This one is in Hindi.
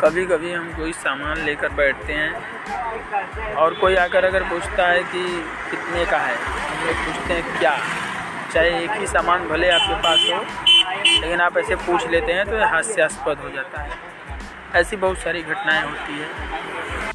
कभी कभी हम कोई सामान लेकर बैठते हैं और कोई आकर अगर पूछता है कि कितने का है, हम लोग पूछते हैं, क्या? चाहे एक ही सामान भले आपके पास हो, लेकिन आप ऐसे पूछ लेते हैं तो हास्यास्पद हो जाता है। ऐसी बहुत सारी घटनाएँ होती है।